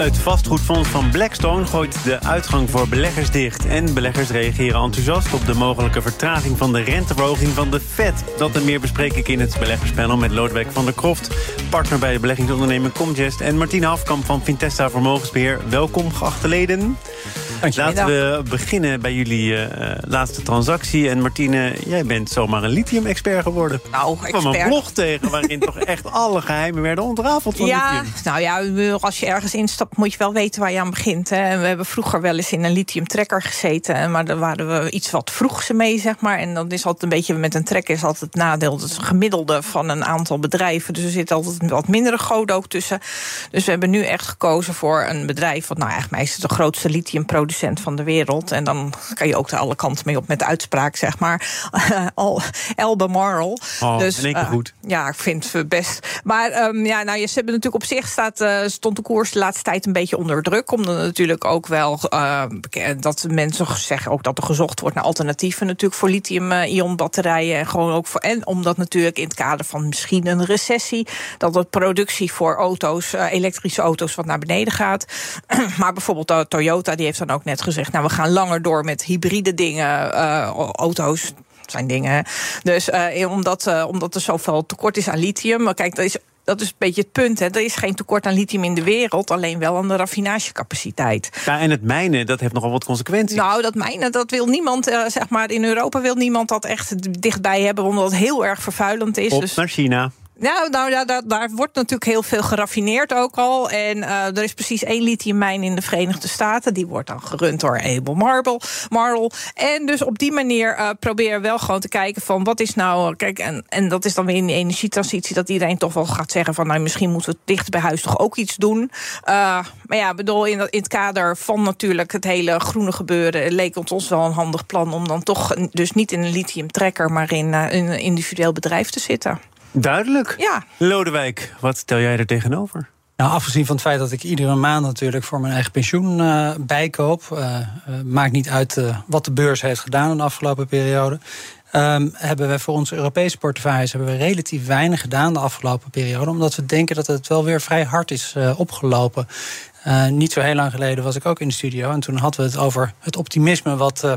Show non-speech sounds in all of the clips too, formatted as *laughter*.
Het vastgoedfonds van Blackstone gooit de uitgang voor beleggers dicht. En beleggers reageren enthousiast op de mogelijke vertraging van de renteverhoging van de Fed. Dat en meer bespreek ik in het beleggerspanel met Lodewijk van der Kroft, partner bij de beleggingsonderneming Comgest, en Martine Hafkamp van Vintesta Vermogensbeheer. Welkom, geachte leden. Laten we beginnen bij jullie uh, laatste transactie. En Martine, jij bent zomaar een lithium-expert geworden. Nou, expert. Ik kwam een blog tegen waarin toch echt *laughs* alle geheimen werden ontrafeld van ja, lithium. Nou ja, als je ergens instapt moet je wel weten waar je aan begint. Hè. En we hebben vroeger wel eens in een lithium-trekker gezeten. Maar daar waren we iets wat vroeg ze mee, zeg maar. En dan is altijd een beetje met een trekker is altijd het nadeel. Dat is een gemiddelde van een aantal bedrijven. Dus er zit altijd wat mindere goden ook tussen. Dus we hebben nu echt gekozen voor een bedrijf... wat nou eigenlijk meestal de grootste lithiumproducent van de wereld. En dan kan je ook er alle kanten mee op met de uitspraak, zeg maar. *laughs* Elbe Marl. Oh, dus, in één keer goed. Ja, ik vind het best. Maar um, ja, nou, ze hebben natuurlijk op zich staat, uh, stond de koers de laatste tijd een beetje onder druk. Omdat natuurlijk ook wel uh, dat mensen zeggen ook dat er gezocht wordt naar alternatieven natuurlijk voor lithium-ion batterijen. En gewoon ook voor. En omdat natuurlijk in het kader van misschien een recessie, dat de productie voor auto's, elektrische auto's, wat naar beneden gaat. *clears throat* maar bijvoorbeeld Toyota, die heeft dan ook net gezegd, nou, we gaan langer door met hybride dingen, auto's zijn dingen. Dus uh, omdat, uh, omdat er zoveel tekort is aan lithium. Maar kijk, dat is. Dat is een beetje het punt. Hè. Er is geen tekort aan lithium in de wereld, alleen wel aan de raffinagecapaciteit. Ja, en het mijnen, dat heeft nogal wat consequenties. Nou, dat mijnen, dat wil niemand, uh, zeg maar, in Europa wil niemand dat echt dichtbij hebben, omdat het heel erg vervuilend is. Op dus... naar China. Nou, nou ja, daar, daar, wordt natuurlijk heel veel geraffineerd ook al. En uh, er is precies één lithiummijn in de Verenigde Staten. Die wordt dan gerund door Abel Marble. Marble. En dus op die manier uh, probeer wel gewoon te kijken van wat is nou... Kijk, en, en dat is dan weer in de energietransitie... dat iedereen toch wel gaat zeggen van... nou, misschien moeten we dicht bij huis toch ook iets doen. Maar ja, bedoel, in, in het kader van natuurlijk het hele groene gebeuren... leek het ons wel een handig plan om dan toch... dus niet in een lithiumtrekker, maar in een individueel bedrijf te zitten. Duidelijk. Ja. Lodewijk, wat stel jij er tegenover? Nou, afgezien van het feit dat ik iedere maand natuurlijk voor mijn eigen pensioen uh, bijkoop, uh, uh, maakt niet uit wat de beurs heeft gedaan in de afgelopen periode. Um, hebben we voor onze Europese portefeuilles hebben we relatief weinig gedaan de afgelopen periode, omdat we denken dat het wel weer vrij hard is opgelopen. niet zo heel lang geleden was ik ook in de studio en toen hadden we het over het optimisme wat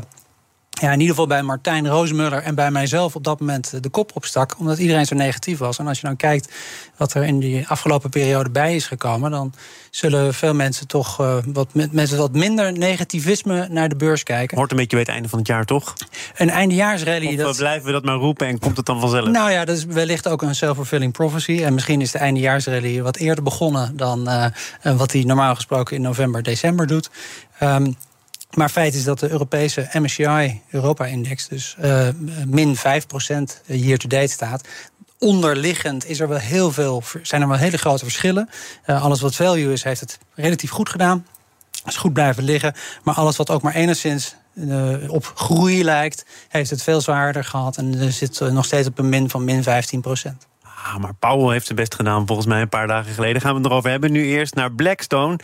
ja, in ieder geval bij Martijn Roosmuller en bij mijzelf op dat moment de kop opstak. Omdat iedereen zo negatief was. En als je dan kijkt wat er in die afgelopen periode bij is gekomen, dan zullen veel mensen toch uh, wat, met wat minder negativisme naar de beurs kijken. Hoort een beetje bij het einde van het jaar, toch? Een eindejaarsrally. Of dat... blijven we dat maar roepen en komt het dan vanzelf? Nou ja, dat is wellicht ook een self-fulfilling prophecy. En misschien is de eindejaarsrally wat eerder begonnen dan uh, wat hij normaal gesproken in november, december doet. Um, maar feit is dat de Europese MSCI Europa-index dus uh, min 5% year-to-date staat. Onderliggend is er wel heel veel, zijn er wel hele grote verschillen. Uh, alles wat value is, heeft het relatief goed gedaan. Is goed blijven liggen. Maar alles wat ook maar enigszins uh, op groei lijkt, heeft het veel zwaarder gehad. En zit nog steeds op een min van min 15 Ah, maar Powell heeft zijn best gedaan volgens mij een paar dagen geleden. Gaan we het erover hebben. Nu eerst naar Blackstone.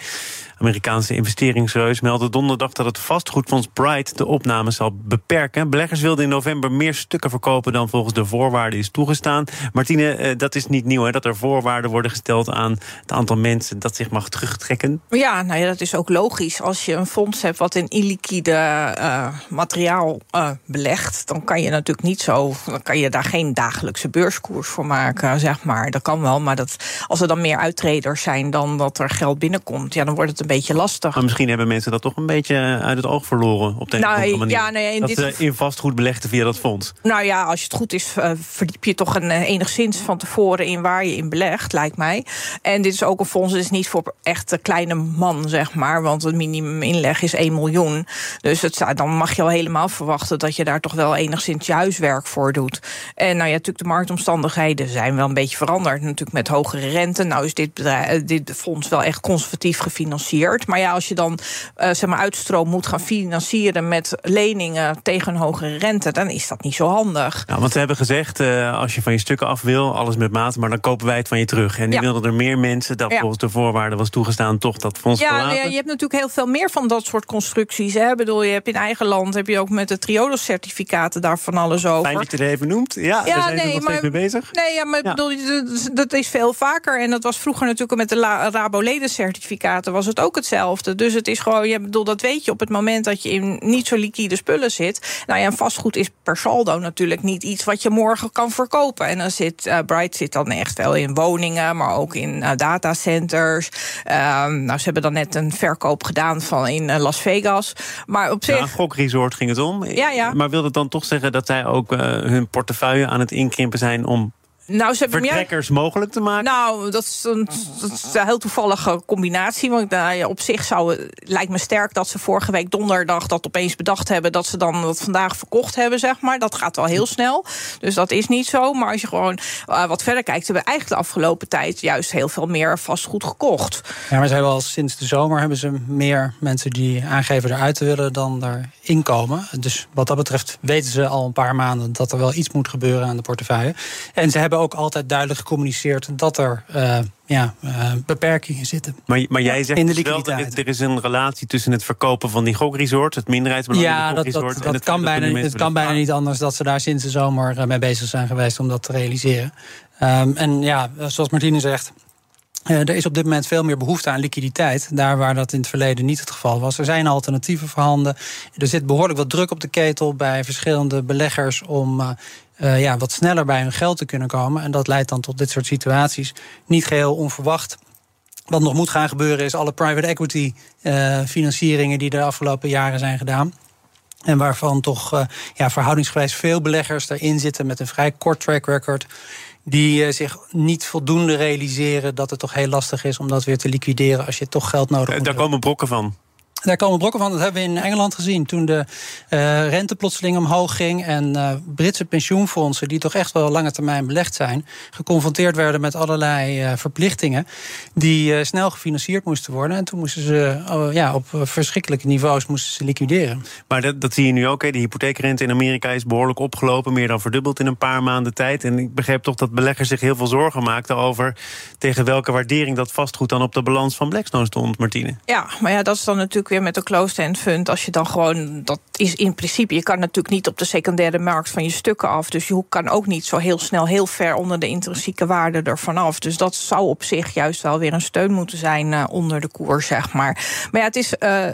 Amerikaanse investeringsreus meldde donderdag dat het vastgoedfonds Bright de opname zal beperken. Beleggers wilden in november meer stukken verkopen dan volgens de voorwaarden is toegestaan. Martine, dat is niet nieuw, hè, dat er voorwaarden worden gesteld aan het aantal mensen dat zich mag terugtrekken. Ja, nou ja, dat is ook logisch. Als je een fonds hebt wat in illiquide uh, materiaal uh, belegt, dan kan je natuurlijk niet zo, dan kan je daar geen dagelijkse beurskoers voor maken, zeg maar. Dat kan wel, maar dat, als er dan meer uittreders zijn dan dat er geld binnenkomt, ja, dan wordt het een beetje lastig. Maar misschien hebben mensen dat toch een beetje uit het oog verloren op de nou, manier. Ja, nee, in dat dit ze in vastgoed belegden via dat fonds. Nou ja, als je het goed is, uh, verdiep je toch een, enigszins van tevoren in waar je in belegt, lijkt mij. En dit is ook een fonds, het is niet voor echt een kleine man, zeg maar. Want het minimum inleg is 1 miljoen. Dus het, dan mag je al helemaal verwachten dat je daar toch wel enigszins je huiswerk voor doet. En nou ja, natuurlijk de marktomstandigheden zijn wel een beetje veranderd. Natuurlijk met hogere rente. Nou is dit, bedrijf, dit fonds wel echt conservatief gefinancierd. Maar ja, als je dan zeg maar uitstroom moet gaan financieren met leningen tegen een hogere rente, dan is dat niet zo handig. Ja, want ze hebben gezegd, als je van je stukken af wil, alles met mate, maar dan kopen wij het van je terug. En die wilden er meer mensen, dat volgens de voorwaarden was toegestaan, toch dat fonds ja, ja, je hebt natuurlijk heel veel meer van dat soort constructies. Hè. Ik bedoel, je hebt in eigen land heb je ook met de Triodos-certificaten daar van alles over. Fijn dat je het even noemt. Ja, ja daar zijn nee, nog maar, mee bezig. Nee, ja, maar Bedoel, dat is veel vaker. En dat was vroeger natuurlijk met de Rabo-ledencertificaten was het ook hetzelfde. Dus het is gewoon, ja, bedoel, dat weet je op het moment dat je in niet zo liquide spullen zit. Nou ja, vastgoed is per saldo natuurlijk niet iets wat je morgen kan verkopen. En dan zit uh, Bright zit dan echt wel in woningen, maar ook in uh, datacenters. Ehm, nou, ze hebben dan net een verkoop gedaan van in eh, Las Vegas. Maar op zich. Ja, gokresort ging het om. Ja, ja. Maar wil het dan toch zeggen dat zij ook hun portefeuille aan het inkrimpen zijn om nou, ze hebben vertrekkers mogelijk te maken? Nou, dat is, een, dat is een heel toevallige combinatie. Want nou, ja, op zich zou, lijkt me sterk dat ze vorige week donderdag dat opeens bedacht hebben dat ze dan dat vandaag verkocht hebben, zeg maar. Dat gaat wel heel snel. Dus dat is niet zo. Maar als je gewoon uh, wat verder kijkt, hebben we eigenlijk de afgelopen tijd juist heel veel meer vastgoed gekocht. Ja, maar ze hebben al sinds de zomer hebben ze meer mensen die aangeven eruit te willen dan erin komen. Dus wat dat betreft weten ze al een paar maanden dat er wel iets moet gebeuren aan de portefeuille. En ze hebben ook altijd duidelijk gecommuniceerd dat er uh, ja, uh, beperkingen zitten. Maar, maar jij zegt in de dus wel dat er is een relatie tussen het verkopen van die gokresort, het minderheidsbelang ja, dat, dat, dat, dat kan, bijna, het kan bijna niet anders dat ze daar sinds de zomer eh, mee bezig zijn geweest om dat te realiseren. Um, en ja, zoals Martine zegt. Uh, er is op dit moment veel meer behoefte aan liquiditeit. Daar waar dat in het verleden niet het geval was. Er zijn alternatieven voorhanden. Er zit behoorlijk wat druk op de ketel bij verschillende beleggers om uh, uh, ja, wat sneller bij hun geld te kunnen komen. En dat leidt dan tot dit soort situaties. Niet geheel onverwacht. Wat nog moet gaan gebeuren is alle private equity financieringen die de afgelopen jaren zijn gedaan. En waarvan toch ja, verhoudingsgewijs veel beleggers erin zitten met een vrij kort track record. Die zich niet voldoende realiseren dat het toch heel lastig is om dat weer te liquideren als je toch geld nodig hebt. Daar komen brokken van. Daar komen brokken van. Dat hebben we in Engeland gezien. Toen de uh, rente plotseling omhoog ging. En uh, Britse pensioenfondsen, die toch echt wel lange termijn belegd zijn, geconfronteerd werden met allerlei uh, verplichtingen. die snel gefinancierd moesten worden. En toen moesten ze ja, op verschrikkelijke niveaus moesten ze liquideren. Maar dat, dat zie je nu ook. Hè. De hypotheekrente in Amerika is behoorlijk opgelopen. Meer dan verdubbeld in een paar maanden tijd. En ik begreep toch dat beleggers zich heel veel zorgen maakten over tegen welke waardering dat vastgoed dan op de balans van Blackstone stond, Martine. Ja, maar ja, dat is dan natuurlijk met een closed-end fund. Als je dan gewoon, dat is in principe, je kan natuurlijk niet op de secundaire markt van je stukken af. Dus je kan ook niet zo heel snel heel ver onder de intrinsieke waarde ervan af. Dus dat zou op zich juist wel weer een steun moeten zijn uh, onder de koers, zeg maar. Maar ja, het is. Uh,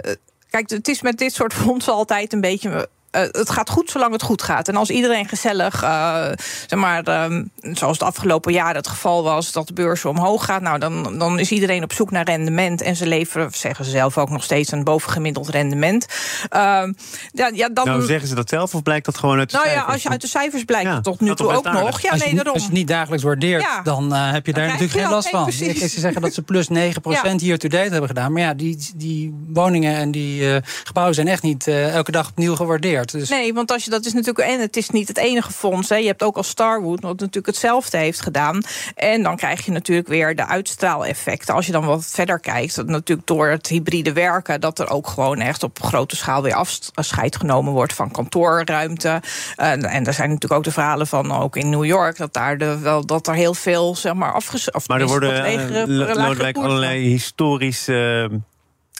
Kijk, het is met dit soort fondsen altijd een beetje het gaat goed zolang het goed gaat. En als iedereen gezellig, uh, zeg maar, uh, zoals het afgelopen jaar het geval was, dat de beurs omhoog gaat, nou, dan, dan is iedereen op zoek naar rendement. En ze leveren, zeggen ze zelf ook nog steeds, een bovengemiddeld rendement. Ehm, ja, ja, dan, nou, zeggen ze dat zelf of blijkt dat gewoon uit de nou, cijfers? ja, als je uit de cijfers blijkt ja, tot nu toe ook nog. Ja, als, nee, je, daarom. als je het niet dagelijks waardeert, ja. dan uh, heb je daar natuurlijk geen last van. Ik, ze zeggen dat ze plus 9% hier to date hebben gedaan. Maar ja, die, die woningen en die uh, gebouwen zijn echt niet uh, elke dag opnieuw gewaardeerd. Dus nee, want als je dat is natuurlijk. En het is niet het enige fonds. Hè. Je hebt ook al Starwood, wat natuurlijk hetzelfde heeft gedaan. En dan krijg je natuurlijk weer de uitstraaleffecten. Als je dan wat verder kijkt, dat natuurlijk door het hybride werken, dat er ook gewoon echt op grote schaal weer afscheid genomen wordt van kantoorruimte. en er zijn natuurlijk ook de verhalen van ook in New York, dat daar de, wel dat er heel veel zeg maar. Maar er worden uh, allerlei historische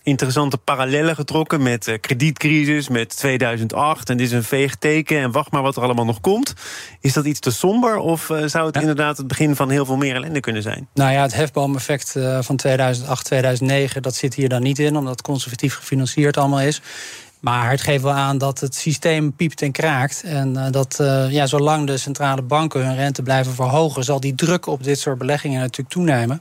interessante parallellen getrokken met de kredietcrisis, met 2008. En dit is een veegteken en wacht maar wat er allemaal nog komt. Is dat iets te somber of uh, zou het inderdaad het begin van heel veel meer ellende kunnen zijn? Nou ja, het hefboomeffect uh, van 2008, 2009, dat zit hier dan niet in, omdat het conservatief gefinancierd allemaal is. Maar het geeft wel aan dat het systeem piept en kraakt. En uh, dat ja, zolang de centrale banken hun rente blijven verhogen, zal die druk op dit soort beleggingen natuurlijk toenemen.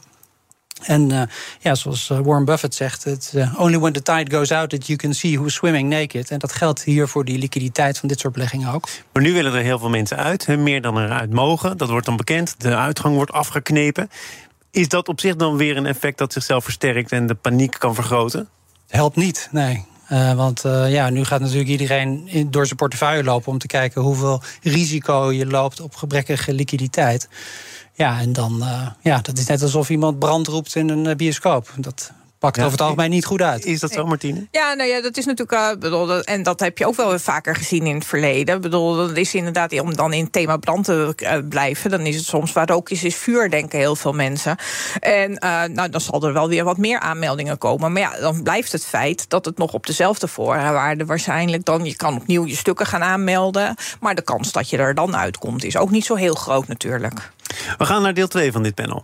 En uh, ja, zoals eh, Warren Buffett zegt, het uh, only when the tide goes out that you can see who's swimming naked. En dat geldt hier voor die liquiditeit van dit soort beleggingen ook. Maar nu willen er heel veel mensen uit, meer dan eruit mogen. Dat wordt dan bekend. De uitgang wordt afgeknepen. Is dat op zich dan weer een effect dat zichzelf versterkt en de paniek kan vergroten? Helpt niet, nee. want ja, nu gaat natuurlijk iedereen door zijn portefeuille lopen om te kijken hoeveel risico je loopt op gebrekkige liquiditeit. Ja, en dan, ja, dat is net alsof iemand brand roept in een bioscoop. Dat pakt over het algemeen niet goed uit. Is dat zo, Martine? Ja, nou ja, dat is natuurlijk. Uh, bedoel, en dat heb je ook wel vaker gezien in het verleden. Ik bedoel, dat is inderdaad, om dan in het thema brand te uh, blijven, dan is het soms waar rook is, is vuur, denken heel veel mensen. En uh, nou, dan zal er wel weer wat meer aanmeldingen komen. Maar ja, dan blijft het feit dat het nog op dezelfde voorwaarden waarschijnlijk dan. Je kan opnieuw je stukken gaan aanmelden. Maar de kans dat je er dan uitkomt is ook niet zo heel groot natuurlijk. We gaan naar deel 2 van dit panel.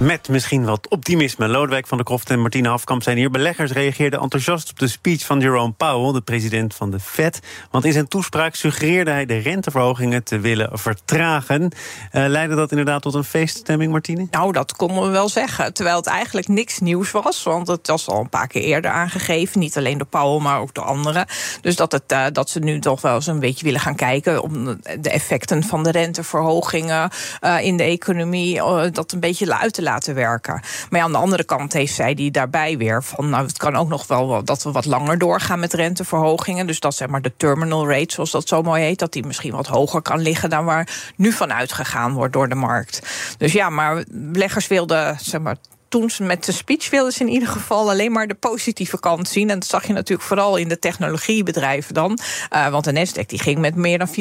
Met misschien wat optimisme. Lodewijk van der Kroft en Martine Hafkamp zijn hier. Beleggers reageerden enthousiast op de speech van Jerome Powell, de president van de Fed. Want in zijn toespraak suggereerde hij de renteverhogingen te willen vertragen. Uh, leidde dat inderdaad tot een feeststemming, Martine? Nou, dat konden we wel zeggen. Terwijl het eigenlijk niks nieuws was. Want het was al een paar keer eerder aangegeven. Niet alleen door Powell, maar ook door anderen. Dus dat, het, uh, dat ze nu toch wel eens een beetje willen gaan kijken. om de effecten van de renteverhogingen uh, in de economie. dat een beetje uit te laten laten werken. Maar ja, aan de andere kant heeft zij die daarbij weer van... nou, het kan ook nog wel dat we wat langer doorgaan met renteverhogingen. Dus dat zeg maar de terminal rate, zoals dat zo mooi heet... dat die misschien wat hoger kan liggen dan waar nu van uitgegaan wordt door de markt. Dus ja, maar beleggers wilden zeg maar, toen ze met de speech wilden ze in ieder geval alleen maar de positieve kant zien. En dat zag je natuurlijk vooral in de technologiebedrijven dan. Uh, want de Nasdaq die ging met meer dan 4%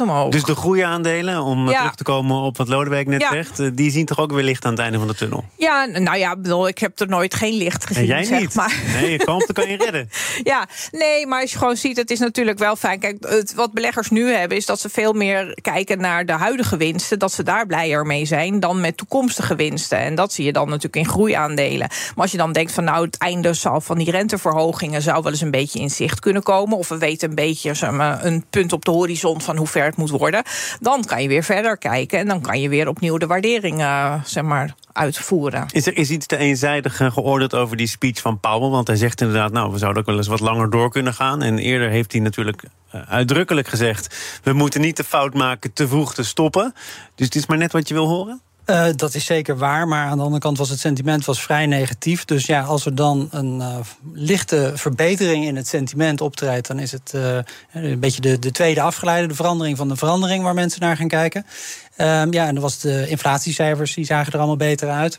omhoog. Dus de groeiaandelen, om terug te komen op wat Lodewijk net zegt... Eh, die zien toch ook weer licht aan het einde van de tunnel? Ja, nou ja, bedoel, ik heb er nooit geen licht gezien. En jij zeg niet? Maar. Nee, je dan kan je *laughs* redden. ja, nee, maar als je gewoon ziet, het is natuurlijk wel fijn. Kijk, het, wat beleggers nu hebben, is dat ze veel meer kijken naar de huidige winsten. Dat ze daar blijer mee zijn dan met toekomstige winsten. En dat zie je dan natuurlijk in groeiaandelen. Maar als je dan denkt van nou, het einde zal van die renteverhogingen zou wel eens een beetje in zicht kunnen komen. Of we weten een beetje zeg maar, een punt op de horizon van hoe ver het moet worden. Dan kan je weer verder kijken. En dan kan je weer opnieuw de waardering uh, zeg maar, uitvoeren. Is er is iets te eenzijdig eh, geoordeeld over die speech van Powell? Want hij zegt inderdaad, nou, we zouden ook wel eens wat langer door kunnen gaan. En eerder heeft hij natuurlijk uh, uitdrukkelijk gezegd... we moeten niet de fout maken te vroeg te stoppen. Dus het is maar net wat je wil horen? Uh, dat is zeker waar, maar aan de andere kant was het sentiment was vrij negatief. Dus ja, als er dan een uh, lichte verbetering in het sentiment optreedt, dan is het uh, een beetje de, de tweede afgeleide, de verandering van de verandering waar mensen naar gaan kijken. Um, ja, en dan was de inflatiecijfers, die zagen er allemaal beter uit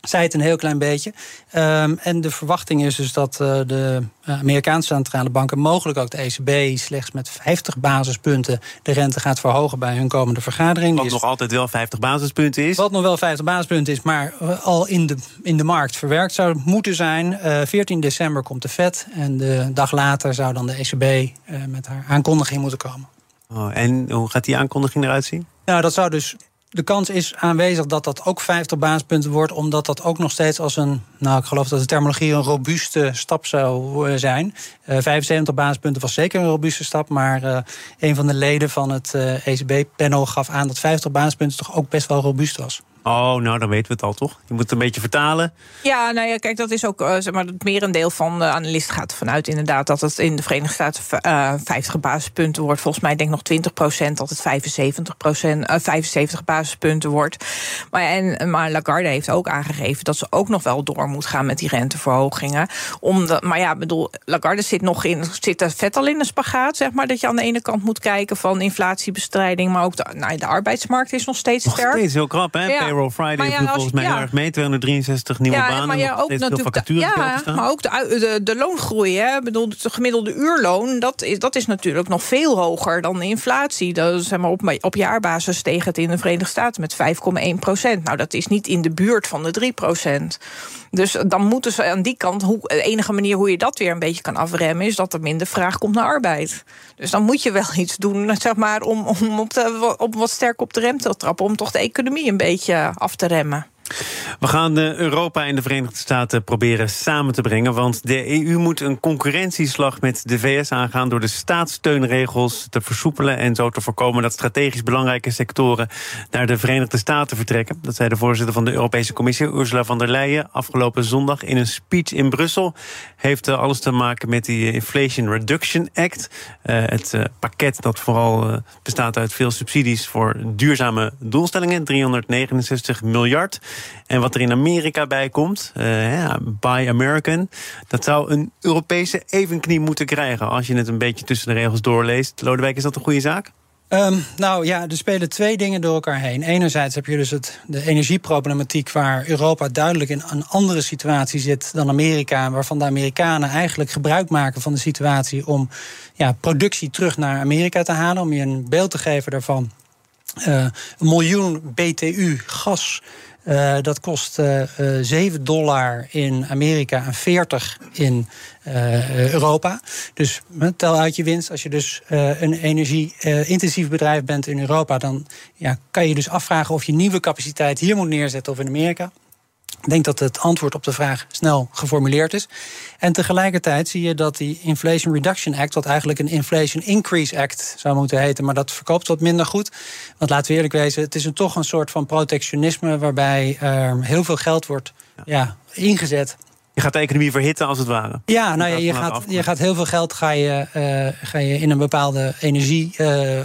zei het een heel klein beetje. Um, en de verwachting is dus dat uh, de Amerikaanse centrale banken, mogelijk ook de ECB, slechts met 50 basispunten de rente gaat verhogen bij hun komende vergadering. Wat nog altijd wel 50 basispunten is. Wat nog wel 50 basispunten is, maar uh, al in de, in de markt verwerkt zou moeten zijn. Uh, 14 december komt de Fed en de dag later zou dan de ECB met haar aankondiging moeten komen. Oh, en hoe gaat die aankondiging eruit zien? Nou, dat zou dus de kans is aanwezig dat dat ook 50 basispunten wordt, omdat dat ook nog steeds als een, nou ik geloof dat de terminologie een robuuste stap zou zijn. Uh, 75 basispunten was zeker een robuuste stap, maar uh, een van de leden van het eh, ECB-panel gaf aan dat 50 basispunten toch ook best wel robuust was. Oh, nou, dan weten we het al, toch? Je moet het een beetje vertalen. Ja, nou ja, kijk, dat is ook, uh, zeg maar, het merendeel van de analisten gaat ervan uit inderdaad dat het in de Verenigde Staten uh, 50 basispunten wordt. Volgens mij denk nog 20 procent dat het 75, procent, uh, 75 basispunten wordt. Maar, en, maar Lagarde heeft ook aangegeven dat ze ook nog wel door moet gaan met die renteverhogingen. Om de, maar ja, bedoel, Lagarde zit nog in, zit er vet al in de spagaat, zeg maar, dat je aan de ene kant moet kijken van inflatiebestrijding, maar ook de, nou, de arbeidsmarkt is nog steeds sterk. Nog steeds heel krap, hè? Ja. Payroll Friday ja, volgens mij ja. heel erg mee. 263 nieuwe ja, banen. Maar ja, ook natuurlijk de, ja, maar ook de, de, de loongroei. Hè. Bedoel, de gemiddelde uurloon, dat is, dat is natuurlijk nog veel hoger dan de inflatie. Dat, zeg maar, op, op jaarbasis steeg het in de Verenigde Staten met 5,1 procent. Nou, dat is niet in de buurt van de 3 procent. Dus dan moeten ze aan die kant, hoe, de enige manier hoe je dat weer een beetje kan afremmen, is dat er minder vraag komt naar arbeid. Dus dan moet je wel iets doen, *laughs* zeg maar, om, om op, de, op wat sterk op de rem te trappen, om toch de economie een beetje af te remmen. We gaan Europa en de Verenigde Staten proberen samen te brengen. Want de EU moet een concurrentieslag met de VS aangaan door de staatssteunregels te versoepelen en zo te voorkomen dat strategisch belangrijke sectoren naar de Verenigde Staten vertrekken. Dat zei de voorzitter van de Europese Commissie, Ursula von der Leyen, afgelopen zondag in een speech in Brussel. Heeft eh, alles te maken met die Inflation Reduction Act. Het pakket dat vooral bestaat uit veel subsidies voor duurzame doelstellingen, 369 miljard. En wat er in Amerika bij komt, uh, Buy American, dat zou een Europese evenknie moeten krijgen. Als je het een beetje tussen de regels doorleest. Lodewijk, is dat een goede zaak? Um, nou ja, er spelen twee dingen door elkaar heen. Enerzijds heb je dus het, de energieproblematiek waar Europa duidelijk in een andere situatie zit dan Amerika. Waarvan de Amerikanen eigenlijk gebruik maken van de situatie om ja, productie terug naar Amerika te halen. Om je een beeld te geven daarvan. Uh, een miljoen BTU gas uh, dat kost uh, uh, 7 dollar in Amerika en 40 in Europa. Dus tel uit je winst. Als je dus een energie-intensief bedrijf bent in Europa, dan ja, kan je dus afvragen of je nieuwe capaciteit hier moet neerzetten of in Amerika. Ik denk dat het antwoord op de vraag snel geformuleerd is. En tegelijkertijd zie je dat die Inflation Reduction Act, wat eigenlijk een Inflation Increase Act zou moeten heten, maar dat verkoopt wat minder goed. Want laten we eerlijk wezen, het is een, toch een soort van protectionisme waarbij er heel veel geld wordt ja, ingezet je gaat de economie verhitten als het ware. Ja, nou ja, je, gaat, je gaat heel veel geld ga je, uh, ga je in een bepaalde energie, uh,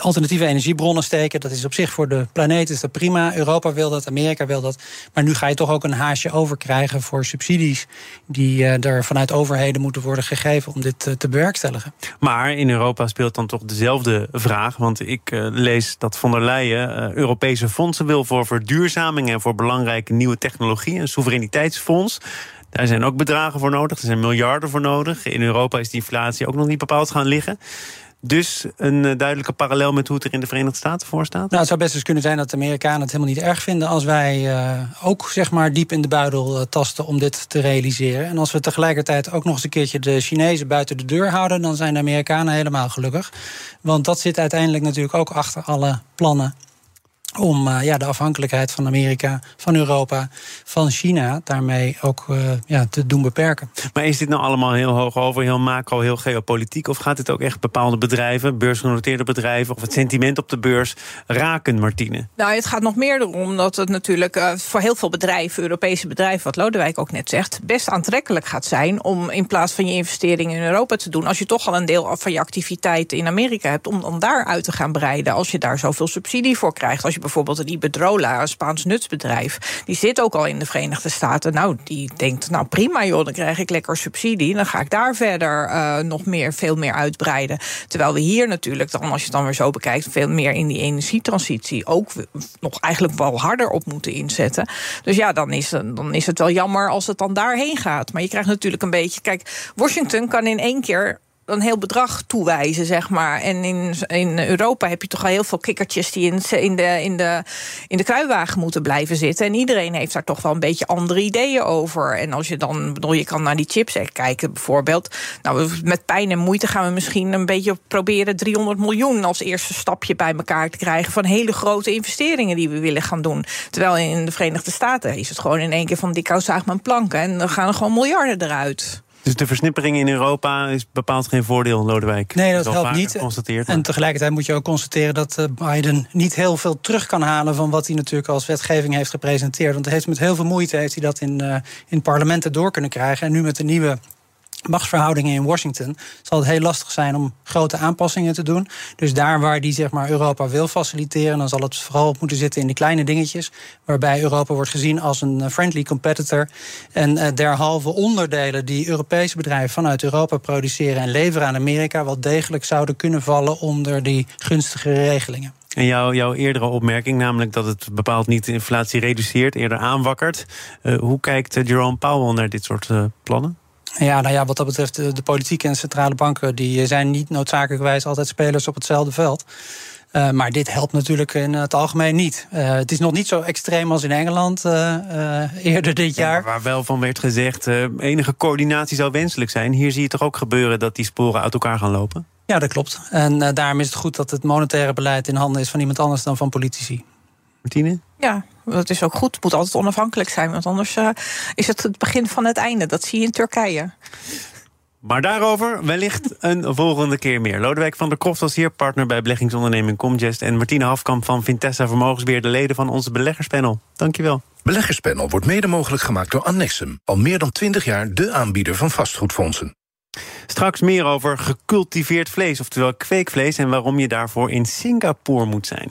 alternatieve energiebronnen steken. Dat is op zich voor de planeet is dat prima. Europa wil dat, Amerika wil dat. Maar nu ga je toch ook een haasje overkrijgen voor subsidies die er vanuit overheden moeten worden gegeven om dit te bewerkstelligen. Maar in Europa speelt dan toch dezelfde vraag. Want ik lees dat von der Leyen Europese fondsen wil voor verduurzaming en voor belangrijke nieuwe technologie, een soevereiniteitsfonds. Daar zijn ook bedragen voor nodig. Er zijn miljarden voor nodig. In Europa is die inflatie ook nog niet bepaald gaan liggen. Dus een eh, duidelijke parallel met hoe het er in de Verenigde Staten voor staat? Nou, het zou best eens kunnen zijn dat de Amerikanen het helemaal niet erg vinden als wij uh, ook zeg maar diep in de buidel uh, tasten om dit te realiseren. En als we tegelijkertijd ook nog eens een keertje de Chinezen buiten de deur houden, dan zijn de Amerikanen helemaal gelukkig. Want dat zit uiteindelijk natuurlijk ook achter alle plannen om uh, ja, de afhankelijkheid van Amerika, van Europa, van China daarmee ook uh, ja, te doen beperken. Maar is dit nou allemaal heel hoog over, heel macro, heel geopolitiek? Of gaat dit ook echt bepaalde bedrijven, beursgenoteerde bedrijven, of het sentiment op de beurs raken, Martine? Nou, het gaat nog meer erom dat het natuurlijk uh, voor heel veel bedrijven, Europese bedrijven, wat Lodewijk ook net zegt, best aantrekkelijk gaat zijn om in plaats van je investeringen in Europa te doen, als je toch al een deel van je activiteiten in Amerika hebt, om dan daar uit te gaan breiden. Als je daar zoveel subsidie voor krijgt. Als je bijvoorbeeld een Iberdrola, een Spaans nutsbedrijf, die zit ook al in de Verenigde Staten. Nou, die denkt, nou prima joh, dan krijg ik lekker subsidie. Dan ga ik daar verder uh, nog meer, veel meer uitbreiden. Terwijl we hier natuurlijk dan, als je het dan weer zo bekijkt, veel meer in die energietransitie ook nog eigenlijk wel harder op moeten inzetten. Dus ja, dan is, dan is het wel jammer als het dan daarheen gaat. Maar je krijgt natuurlijk een beetje. Kijk, Washington kan in één keer een heel bedrag toewijzen, zeg maar. En in, in Europa heb je toch al heel veel kikkertjes die in, in, de, in, de, in de kruiwagen moeten blijven zitten. En iedereen heeft daar toch wel een beetje andere ideeën over. En als je dan, bedoel, je kan naar die chips kijken bijvoorbeeld. Nou, met pijn en moeite gaan we misschien een beetje proberen 300 miljoen als eerste stapje bij elkaar te krijgen van hele grote investeringen die we willen gaan doen. Terwijl in de Verenigde Staten is het gewoon in één keer van die kou mijn planken. En dan gaan er gewoon miljarden eruit. Dus de versnippering in Europa is bepaald geen voordeel, Lodewijk. Nee, dat, helpt niet. En tegelijkertijd moet je ook constateren dat eh, Biden niet heel veel terug kan halen van wat hij natuurlijk als wetgeving heeft gepresenteerd. Want hij heeft met heel veel moeite heeft hij dat in, uh, in parlementen door kunnen krijgen. En nu met de nieuwe machtsverhoudingen in Washington zal het heel lastig zijn om grote aanpassingen te doen. Dus daar waar die zeg maar, Europa wil faciliteren, dan zal het vooral moeten zitten in de kleine dingetjes, waarbij Europa wordt gezien als een eh, friendly competitor. En uh, derhalve onderdelen die Europese bedrijven vanuit Europa produceren en leveren aan Amerika, wel degelijk zouden kunnen vallen onder die gunstige regelingen. En jouw, jouw eerdere opmerking, namelijk dat het bepaald niet de inflatie reduceert, eerder aanwakkert. Uh, hoe kijkt Jerome Powell naar dit soort plannen? Ja, nou ja, wat dat betreft, de, politiek en centrale banken die zijn niet noodzakelijkerwijs altijd spelers op hetzelfde veld. Uh, maar dit helpt natuurlijk in het algemeen niet. Uh, het is nog niet zo extreem als in Engeland uh, eerder dit jaar. Ja, waar wel van werd gezegd, enige coördinatie zou wenselijk zijn. Hier zie je toch ook gebeuren dat die sporen uit elkaar gaan lopen? Ja, dat klopt. En daarom is het goed dat het monetaire beleid in handen is van iemand anders dan van politici. Martine? Ja, dat is ook goed. Het moet altijd onafhankelijk zijn, want anders uh, is het het begin van het einde. Dat zie je in Turkije. Maar daarover wellicht *laughs* een volgende keer meer. Lodewijk van der Kroft was hier, partner bij beleggingsonderneming Comgest... en Martine Hafkamp van Vintessa Vermogensbeheer... de leden van onze beleggerspanel. Dankjewel. Beleggerspanel wordt mede mogelijk gemaakt door Annexum. Al meer dan 20 jaar de aanbieder van vastgoedfondsen. Straks meer over gecultiveerd vlees, oftewel kweekvlees... en waarom je daarvoor in Singapore moet zijn.